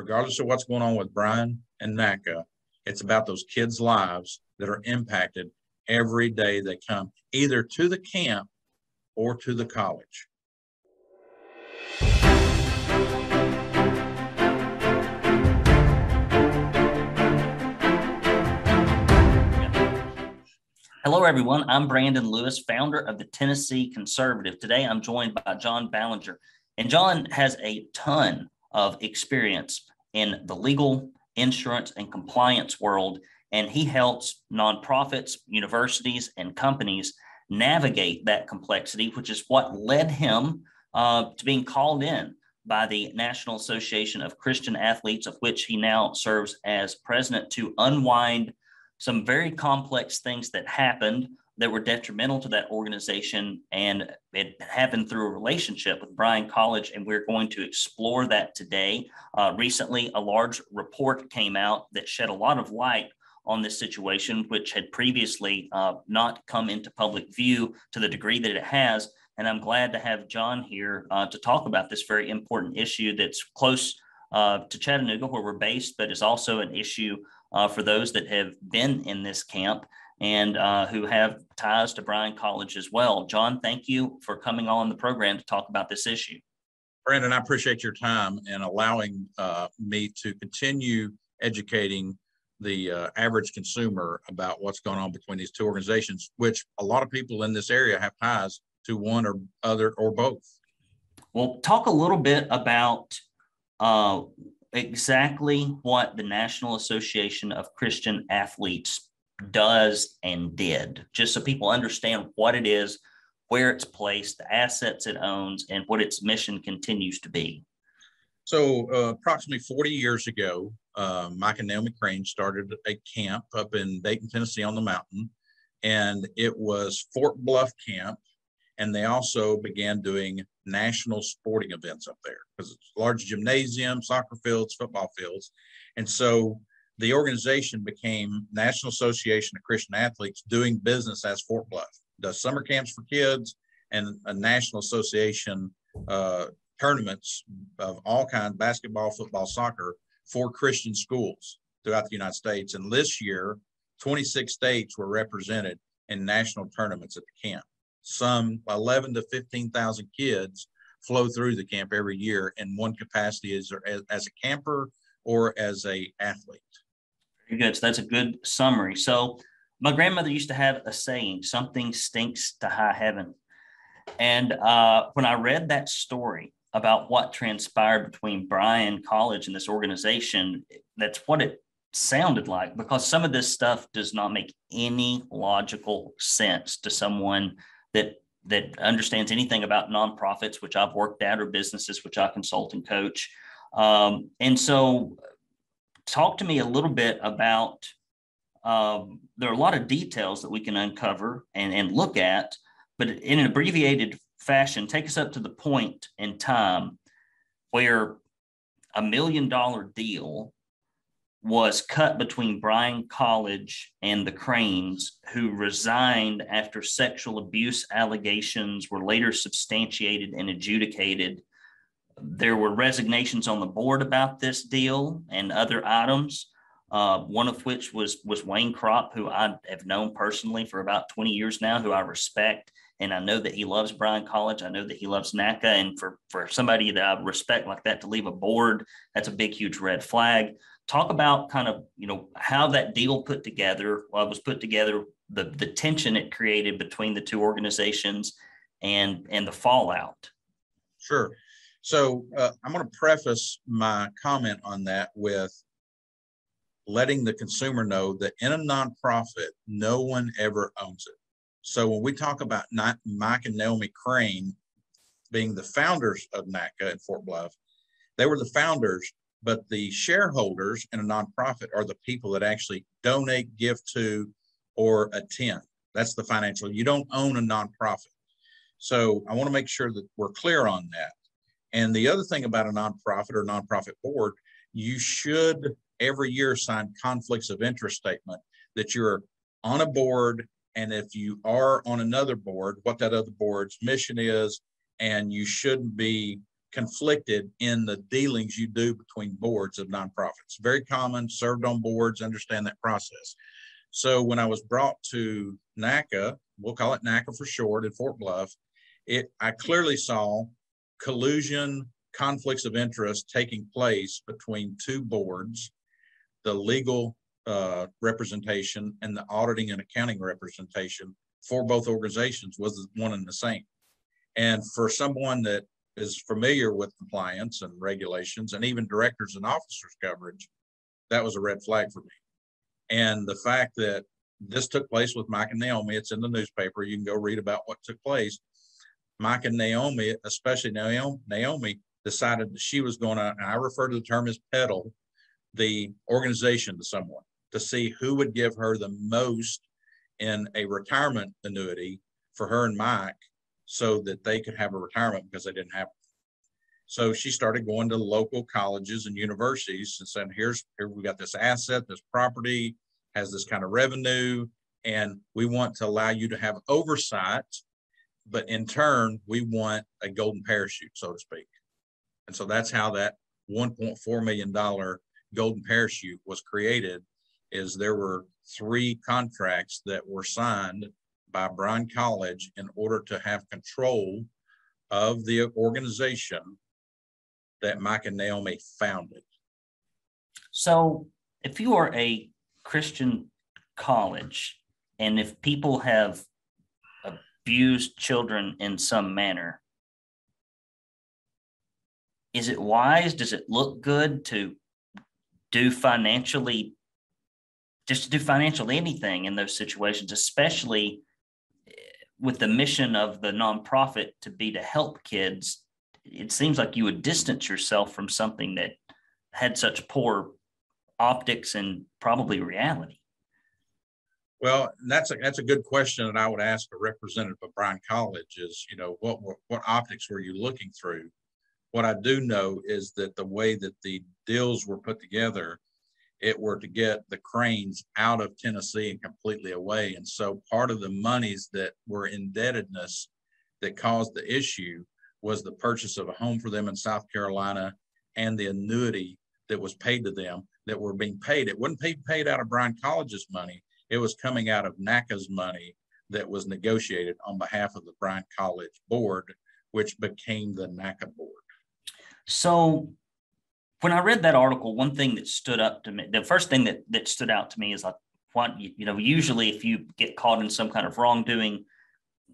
regardless of what's going on with Bryan and NACA, it's about those kids' lives that are impacted every day they come either to the camp or to the college. Hello, everyone. I'm Brandon Lewis, founder of the Tennessee Conservative. Today, I'm joined by John Ballinger. And John has a ton of experience in the legal, insurance, and compliance world. And he helps nonprofits, universities, and companies navigate that complexity, which is what led him uh, to being called in by the National Association of Christian Athletes, of which he now serves as president, to unwind some very complex things that happened that were detrimental to that organization. And it happened through a relationship with Bryan College. And we're going to explore that today. Uh, recently, a large report came out that shed a lot of light on this situation, which had previously uh, not come into public view to the degree that it has. And I'm glad to have John here uh, to talk about this very important issue that's close uh, to Chattanooga, where we're based, but is also an issue uh, for those that have been in this camp and uh, who have ties to Bryan College as well. John, thank you for coming on the program to talk about this issue. Brandon, I appreciate your time and allowing uh, me to continue educating the uh, average consumer about what's going on between these two organizations, which a lot of people in this area have ties to one or other or both. Well, talk a little bit about uh, exactly what the National Association of Christian Athletes does and did, just so people understand what it is, where it's placed, the assets it owns, and what its mission continues to be. So, uh, approximately 40 years ago, uh, Mike and Naomi Crane started a camp up in Dayton, Tennessee on the mountain, and it was Fort Bluff Camp. And they also began doing national sporting events up there because it's large gymnasium, soccer fields, football fields. And so the organization became National Association of Christian Athletes doing business as Fort Bluff, does summer camps for kids and a National Association uh, tournaments of all kinds, basketball, football, soccer for Christian schools throughout the United States. And this year, 26 states were represented in national tournaments at the camp some 11 to 15,000 kids flow through the camp every year in one capacity as, as a camper or as a athlete. Good. So that's a good summary. So my grandmother used to have a saying, something stinks to high heaven. And uh, when I read that story about what transpired between Bryan College and this organization, that's what it sounded like because some of this stuff does not make any logical sense to someone that that understands anything about nonprofits, which I've worked at, or businesses, which I consult and coach. Um, and so, talk to me a little bit about. Um, there are a lot of details that we can uncover and, and look at, but in an abbreviated fashion, take us up to the point in time where a million dollar deal was cut between Bryan College and the Cranes, who resigned after sexual abuse allegations were later substantiated and adjudicated. There were resignations on the board about this deal and other items. Uh, one of which was was Wayne Kropp, who I have known personally for about 20 years now, who I respect. And I know that he loves Bryan College. I know that he loves NACA. And for, for somebody that I respect like that to leave a board, that's a big, huge red flag talk about kind of you know how that deal put together well, was put together the the tension it created between the two organizations and and the fallout sure so uh, i'm going to preface my comment on that with letting the consumer know that in a nonprofit no one ever owns it so when we talk about mike and naomi crane being the founders of naca in fort bluff they were the founders but the shareholders in a nonprofit are the people that actually donate, give to, or attend. That's the financial. You don't own a nonprofit. So I want to make sure that we're clear on that. And the other thing about a nonprofit or nonprofit board, you should every year sign conflicts of interest statement that you're on a board and if you are on another board, what that other board's mission is, and you shouldn't be conflicted in the dealings you do between boards of nonprofits. Very common, served on boards, understand that process. So when I was brought to NACA, we'll call it NACA for short in Fort Bluff, it I clearly saw collusion, conflicts of interest taking place between two boards, the legal uh, representation and the auditing and accounting representation for both organizations was one and the same. And for someone that is familiar with compliance and regulations and even directors and officers coverage, that was a red flag for me. And the fact that this took place with Mike and Naomi, it's in the newspaper. You can go read about what took place. Mike and Naomi, especially Naomi, Naomi decided that she was going to, and I refer to the term as peddle the organization to someone to see who would give her the most in a retirement annuity for her and Mike so that they could have a retirement because they didn't have. So she started going to local colleges and universities and saying, here's here we got this asset, this property has this kind of revenue, and we want to allow you to have oversight, but in turn, we want a golden parachute, so to speak. And so that's how that $1.4 million golden parachute was created is there were three contracts that were signed by Bryan College in order to have control of the organization that Mike and Naomi founded. So, if you are a Christian college and if people have abused children in some manner, is it wise? Does it look good to do financially just to do financially anything in those situations, especially eh, with the mission of the nonprofit to be to help kids, it seems like you would distance yourself from something that had such poor optics and probably reality. Well, that's a that's a good question that I would ask a representative of Bryan College. Is you know what, what what optics were you looking through? What I do know is that the way that the deals were put together it were to get the cranes out of Tennessee and completely away. And so part of the monies that were indebtedness that caused the issue was the purchase of a home for them in South Carolina and the annuity that was paid to them that were being paid. It wasn't paid, paid out of Bryan College's money. It was coming out of NACA's money that was negotiated on behalf of the Bryan College board, which became the NACA board. So when I read that article, one thing that stood up to me, the first thing that that stood out to me is like, what you know, usually if you get caught in some kind of wrongdoing,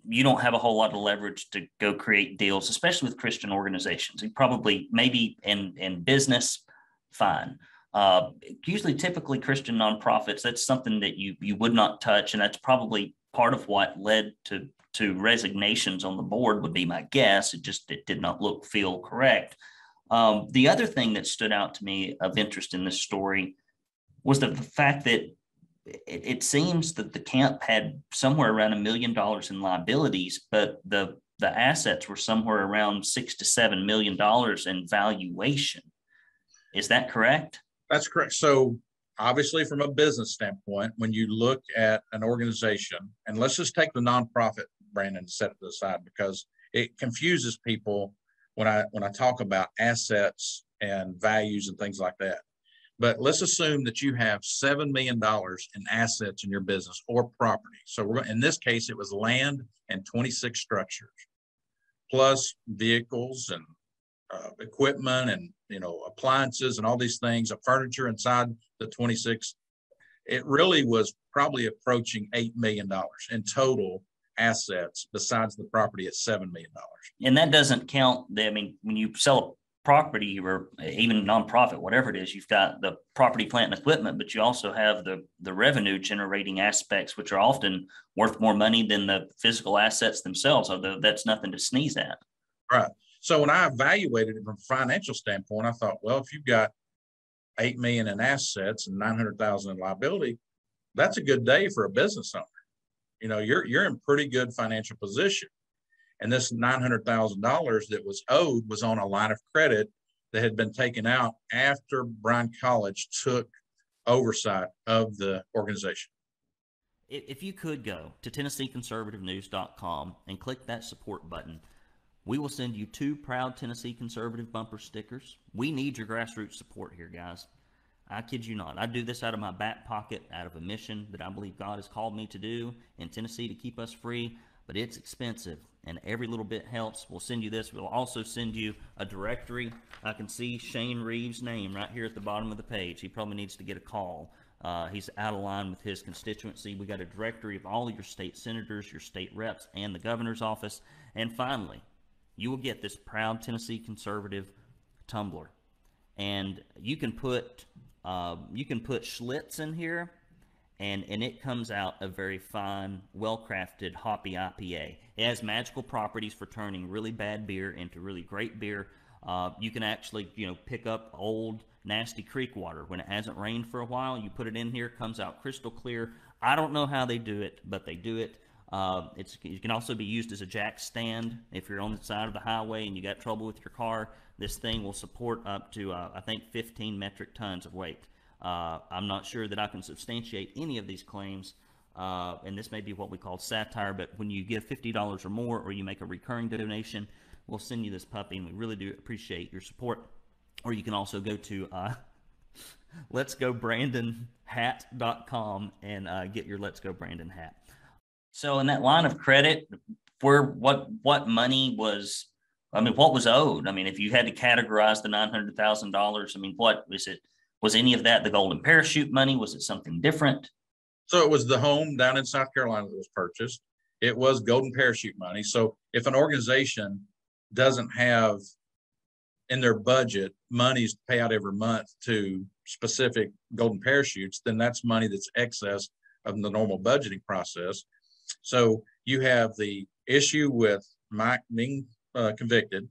you don't have a whole lot of leverage to go create deals, especially with Christian organizations. You probably maybe in in business, fine. Uh, usually, typically Christian nonprofits, that's something that you you would not touch, and that's probably part of what led to to resignations on the board. Would be my guess. It just it did not look feel correct. Um, the other thing that stood out to me of interest in this story was the fact that it, it seems that the camp had somewhere around a million dollars in liabilities, but the the assets were somewhere around six to seven million dollars in valuation. Is that correct? That's correct. So obviously from a business standpoint, when you look at an organization, and let's just take the nonprofit, Brandon, and set it aside because it confuses people when I when I talk about assets and values and things like that. But let's assume that you have seven million dollars in assets in your business or property. So in this case, it was land and 26 structures, plus vehicles and uh, equipment and you know appliances and all these things, a furniture inside the 26. It really was probably approaching eight million dollars in total assets besides the property at seven million dollars. And that doesn't count the, I mean, when you sell a property or even nonprofit, whatever it is, you've got the property, plant, and equipment, but you also have the the revenue generating aspects, which are often worth more money than the physical assets themselves, although that's nothing to sneeze at. Right. So when I evaluated it from a financial standpoint, I thought, well, if you've got eight million in assets and nine hundred thousand in liability, that's a good day for a business owner. You know you're you're in pretty good financial position. And this $900000 that was owed was on a line of credit that had been taken out after bryan college took oversight of the organization. If you could go to tennesseeconservativenews.com and click that support button we will send you two proud Tennessee conservative bumper stickers. We need your grassroots support here, guys. I kid you not. I do this out of my back pocket, out of a mission that I believe God has called me to do in Tennessee to keep us free, but it's expensive and every little bit helps. We'll send you this. We'll also send you a directory. I can see Shane Reeves' name right here at the bottom of the page. He probably needs to get a call. Uh, he's out of line with his constituency. We got a directory of all your state senators, your state reps, and the governor's office. And finally, you will get this proud Tennessee conservative tumbler, and you can put uh, you can put Schlitz in here, and and it comes out a very fine, well crafted hoppy IPA. It has magical properties for turning really bad beer into really great beer. Uh, you can actually you know pick up old nasty creek water when it hasn't rained for a while. You put it in here, comes out crystal clear. I don't know how they do it, but they do it. Uh, it's it can also be used as a jack stand if you're on the side of the highway and you got trouble with your car. This thing will support up to uh, I think 15 metric tons of weight. Uh, I'm not sure that I can substantiate any of these claims, uh, and this may be what we call satire. But when you give $50 or more, or you make a recurring donation, we'll send you this puppy, and we really do appreciate your support. Or you can also go to uh, let's go brandon hat.com and uh, get your let's go brandon hat so in that line of credit, where what what money was I mean, what was owed? I mean, if you had to categorize the nine hundred thousand dollars, I mean, what was it? Was any of that the golden parachute money? Was it something different? So it was the home down in South Carolina that was purchased. It was golden parachute money. So if an organization doesn't have in their budget monies to pay out every month to specific golden parachutes, then that's money that's excess of the normal budgeting process. So you have the issue with Mike being uh, convicted.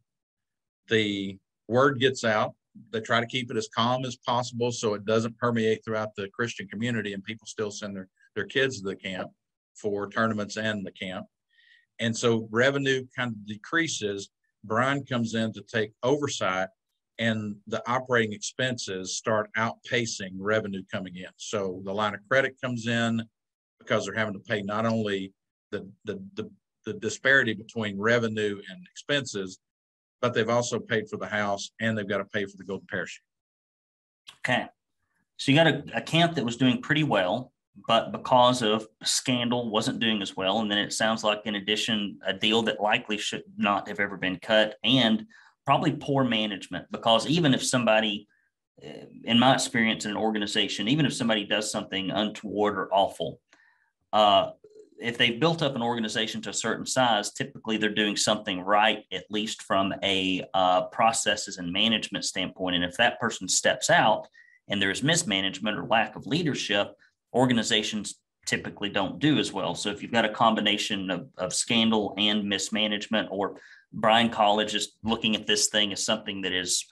The word gets out. They try to keep it as calm as possible so it doesn't permeate throughout the Christian community and people still send their, their kids to the camp for tournaments and the camp. And so revenue kind of decreases. Bryan comes in to take oversight and the operating expenses start outpacing revenue coming in. So the line of credit comes in, because they're having to pay not only the, the, the, the disparity between revenue and expenses, but they've also paid for the house and they've got to pay for the golden parachute. Okay. So you got a, a camp that was doing pretty well, but because of scandal wasn't doing as well. And then it sounds like, in addition, a deal that likely should not have ever been cut and probably poor management. Because even if somebody, eh, in my experience in an organization, even if somebody does something untoward or awful, uh, if they've built up an organization to a certain size, typically they're doing something right, at least from a uh, processes and management standpoint. And if that person steps out and there's mismanagement or lack of leadership, organizations typically don't do as well. So if you've got a combination of, of scandal and mismanagement, or Bryan College is looking at this thing as something that is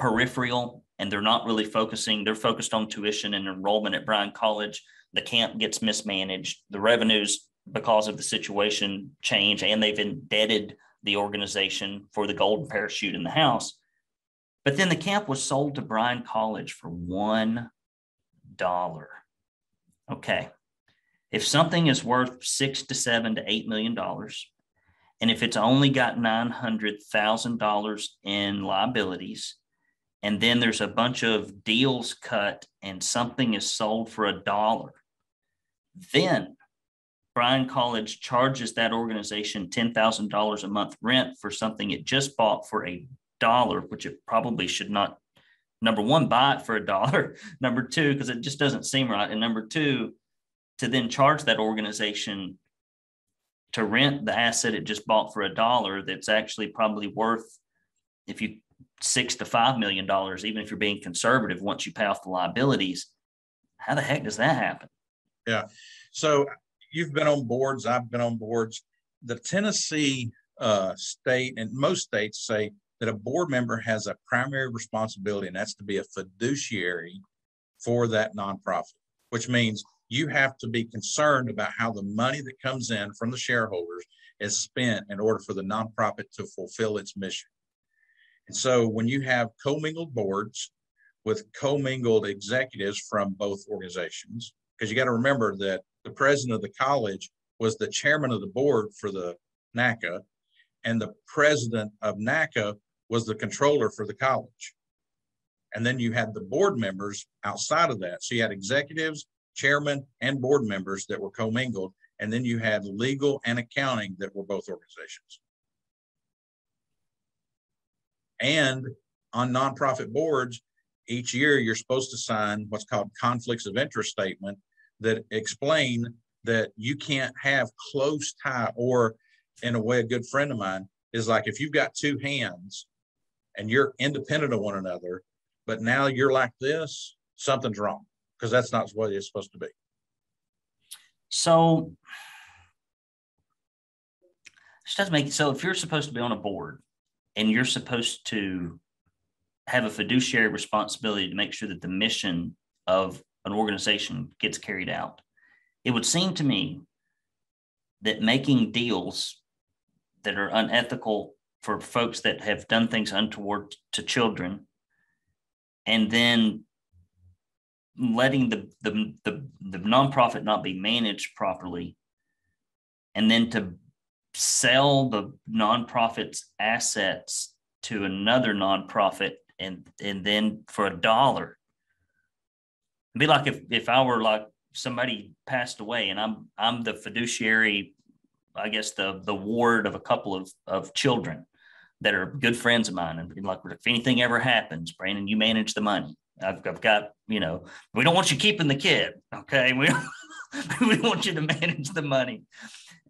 peripheral and they're not really focusing, they're focused on tuition and enrollment at Bryan College the camp gets mismanaged, the revenues because of the situation change, and they've indebted the organization for the golden parachute in the house. But then the camp was sold to Bryan College for one dollar. Okay. If something is worth six to seven to eight million dollars, and if it's only got nine hundred thousand dollars in liabilities, and then there's a bunch of deals cut and something is sold for a dollar, then Bryan College charges that organization $10,000 a month rent for something it just bought for a dollar, which it probably should not, number one, buy it for a dollar. number two, because it just doesn't seem right. And number two, to then charge that organization to rent the asset it just bought for a dollar that's actually probably worth, if you six to five million dollars, even if you're being conservative once you pay off the liabilities. How the heck does that happen? Yeah. So you've been on boards, I've been on boards. The Tennessee uh, state and most states say that a board member has a primary responsibility, and that's to be a fiduciary for that nonprofit, which means you have to be concerned about how the money that comes in from the shareholders is spent in order for the nonprofit to fulfill its mission. And so when you have commingled boards with commingled executives from both organizations, because you got to remember that the president of the college was the chairman of the board for the NACA, and the president of NACA was the controller for the college. And then you had the board members outside of that. So you had executives, chairman, and board members that were commingled. And then you had legal and accounting that were both organizations. And on nonprofit boards, each year you're supposed to sign what's called conflicts of interest statement that explain that you can't have close tie or in a way a good friend of mine is like if you've got two hands and you're independent of one another but now you're like this something's wrong because that's not what it's supposed to be. So this does make it so if you're supposed to be on a board and you're supposed to have a fiduciary responsibility to make sure that the mission of an organization gets carried out. It would seem to me that making deals that are unethical for folks that have done things untoward to children and then letting the, the, the, the nonprofit not be managed properly and then to sell the nonprofit's assets to another nonprofit and and then for a dollar It'd be like if if I were like somebody passed away and I'm I'm the fiduciary, I guess the the ward of a couple of of children that are good friends of mine, and like if anything ever happens, Brandon, you manage the money. I've, I've got you know we don't want you keeping the kid, okay? We we want you to manage the money,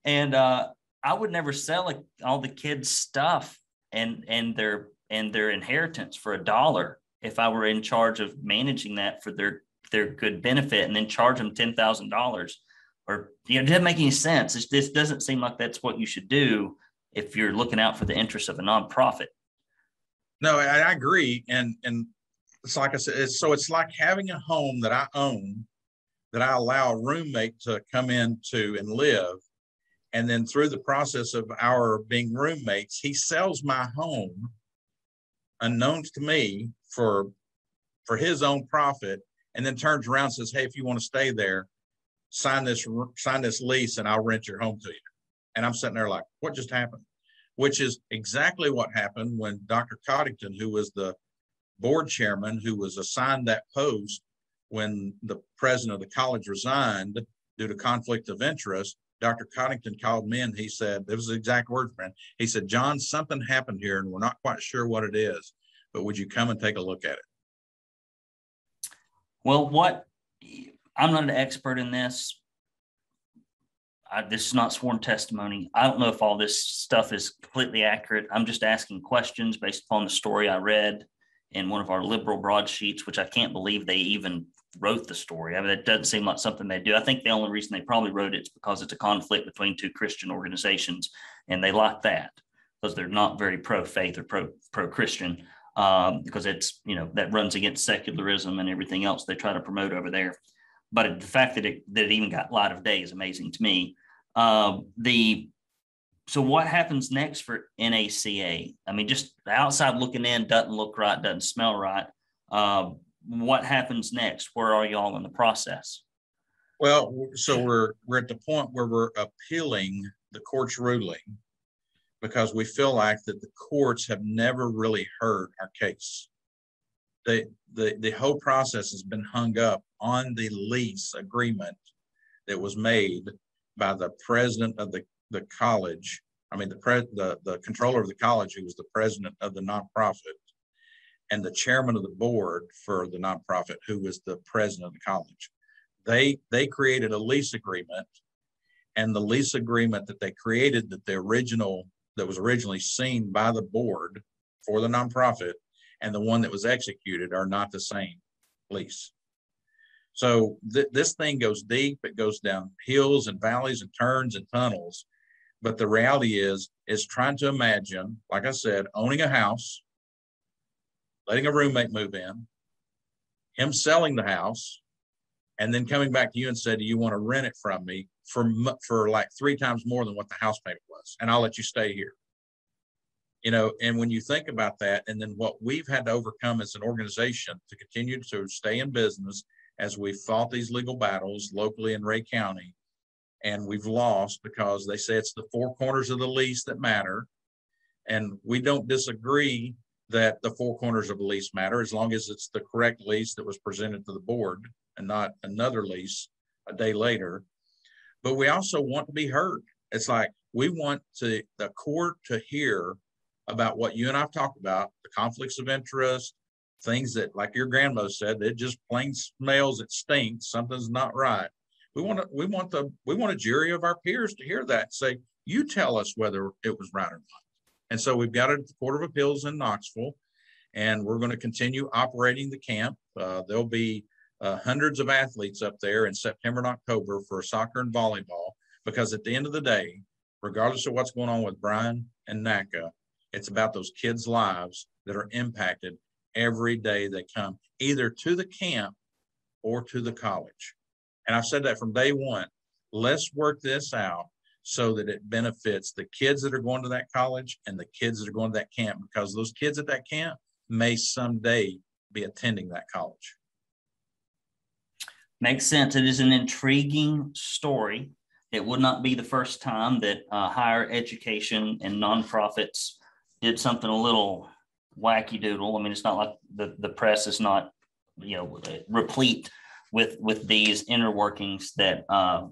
and uh, I would never sell all the kids' stuff and and their and their inheritance for a dollar if I were in charge of managing that for their their good benefit and then charge them ten thousand dollars, or you know, it doesn't make any sense. It's, this doesn't seem like that's what you should do if you're looking out for the interests of a nonprofit. No, I, I agree, and and it's like I said, it's, so it's like having a home that I own that I allow a roommate to come into and live. And then through the process of our being roommates, he sells my home unknown to me for for his own profit and then turns around and says, "Hey, if you want to stay there, sign this sign this lease, and I'll rent your home to you." And I'm sitting there like, "What just happened?" Which is exactly what happened when Dr. Coddington, who was the board chairman, who was assigned that post when the president of the college resigned due to conflict of interest. Dr. Coddington called me and he said, "It was the exact words, man." He said, "John, something happened here, and we're not quite sure what it is, but would you come and take a look at it?" Well, what I'm not an expert in this. I, this is not sworn testimony. I don't know if all this stuff is completely accurate. I'm just asking questions based upon the story I read in one of our liberal broadsheets, which I can't believe they even wrote the story. I mean, it doesn't seem like something they do. I think the only reason they probably wrote it is because it's a conflict between two Christian organizations, and they like that because they're not very pro faith or pro pro Christian um, because it's you know that runs against secularism and everything else they try to promote over there. But the fact that it that it even got light of day is amazing to me. Um, the so what happens next for NACA? I mean, just outside looking in doesn't look right, doesn't smell right. Uh, what happens next? Where are y'all in the process? Well, so we're we're at the point where we're appealing the court's ruling because we feel like that the courts have never really heard our case. The, the, the whole process has been hung up on the lease agreement that was made by the president of the, the college. I mean, the, pre, the, the controller of the college, who was the president of the nonprofit, and the chairman of the board for the nonprofit, who was the president of the college. They, they created a lease agreement, and the lease agreement that they created, that the original that was originally seen by the board for the nonprofit and the one that was executed are not the same lease. So th- this thing goes deep. It goes down hills and valleys and turns and tunnels. But the reality is, is trying to imagine, like I said, owning a house, letting a roommate move in, him selling the house, and then coming back to you and said, "Do you want to rent it from me for for like three times more than what the house payment was, and I'll let you stay here." You know, and when you think about that, and then what we've had to overcome as an organization to continue to stay in business as we fought these legal battles locally in Rhea County, and we've lost because they say it's the four corners of the lease that matter, And we don't disagree that the four corners of a lease matter as long as it's the correct lease that was presented to the board and not another lease a day later. But we also want to be heard. It's like we want to the court to hear about what you and I've talked about, the conflicts of interest, things that, like your grandma said, it just plain smells, it stinks, something's not right. We want to, we want the, we want a jury of our peers to hear that, say, you tell us whether it was right or not. And so we've got it at the Court of Appeals in Knoxville, and we're going to continue operating the camp. Uh, there'll be uh, hundreds of athletes up there in September and October for soccer and volleyball, because at the end of the day, regardless of what's going on with Bryan and NACA, it's about those kids' lives that are impacted every day they come, either to the camp or to the college. And I've said that from day one. Let's work this out so that it benefits the kids that are going to that college and the kids that are going to that camp because those kids at that camp may someday be attending that college. Makes sense. It is an intriguing story. It would not be the first time that uh, higher education and nonprofits did something a little wacky doodle. I mean, it's not like the, the press is not, you know, replete with with these inner workings that uh,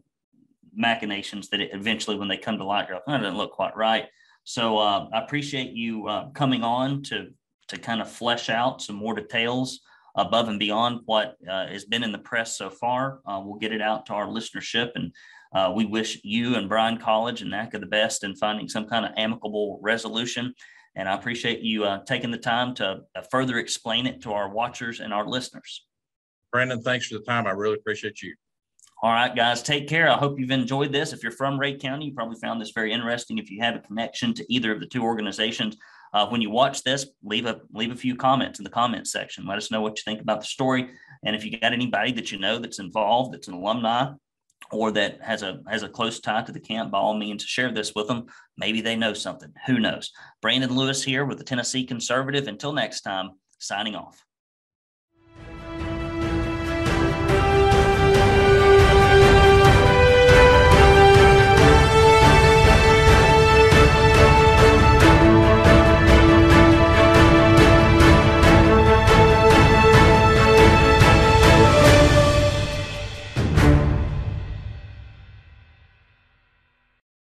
machinations that eventually, when they come to light, you're like, oh, that doesn't look quite right. So uh, I appreciate you uh, coming on to to kind of flesh out some more details above and beyond what uh, has been in the press so far. Uh, we'll get it out to our listenership, and uh, we wish you and Bryan College and NACA the best in finding some kind of amicable resolution. And I appreciate you uh, taking the time to further explain it to our watchers and our listeners. Brandon, thanks for the time. I really appreciate you. All right, guys, take care. I hope you've enjoyed this. If you're from Rhea County, you probably found this very interesting. If you have a connection to either of the two organizations, uh, when you watch this, leave a leave a few comments in the comments section. Let us know what you think about the story, and if you got anybody that you know that's involved, that's an alumni, or that has a has a close tie to the camp, by all means, share this with them. Maybe they know something. Who knows? Brandon Lewis here with the Tennessee Conservative. Until next time, signing off.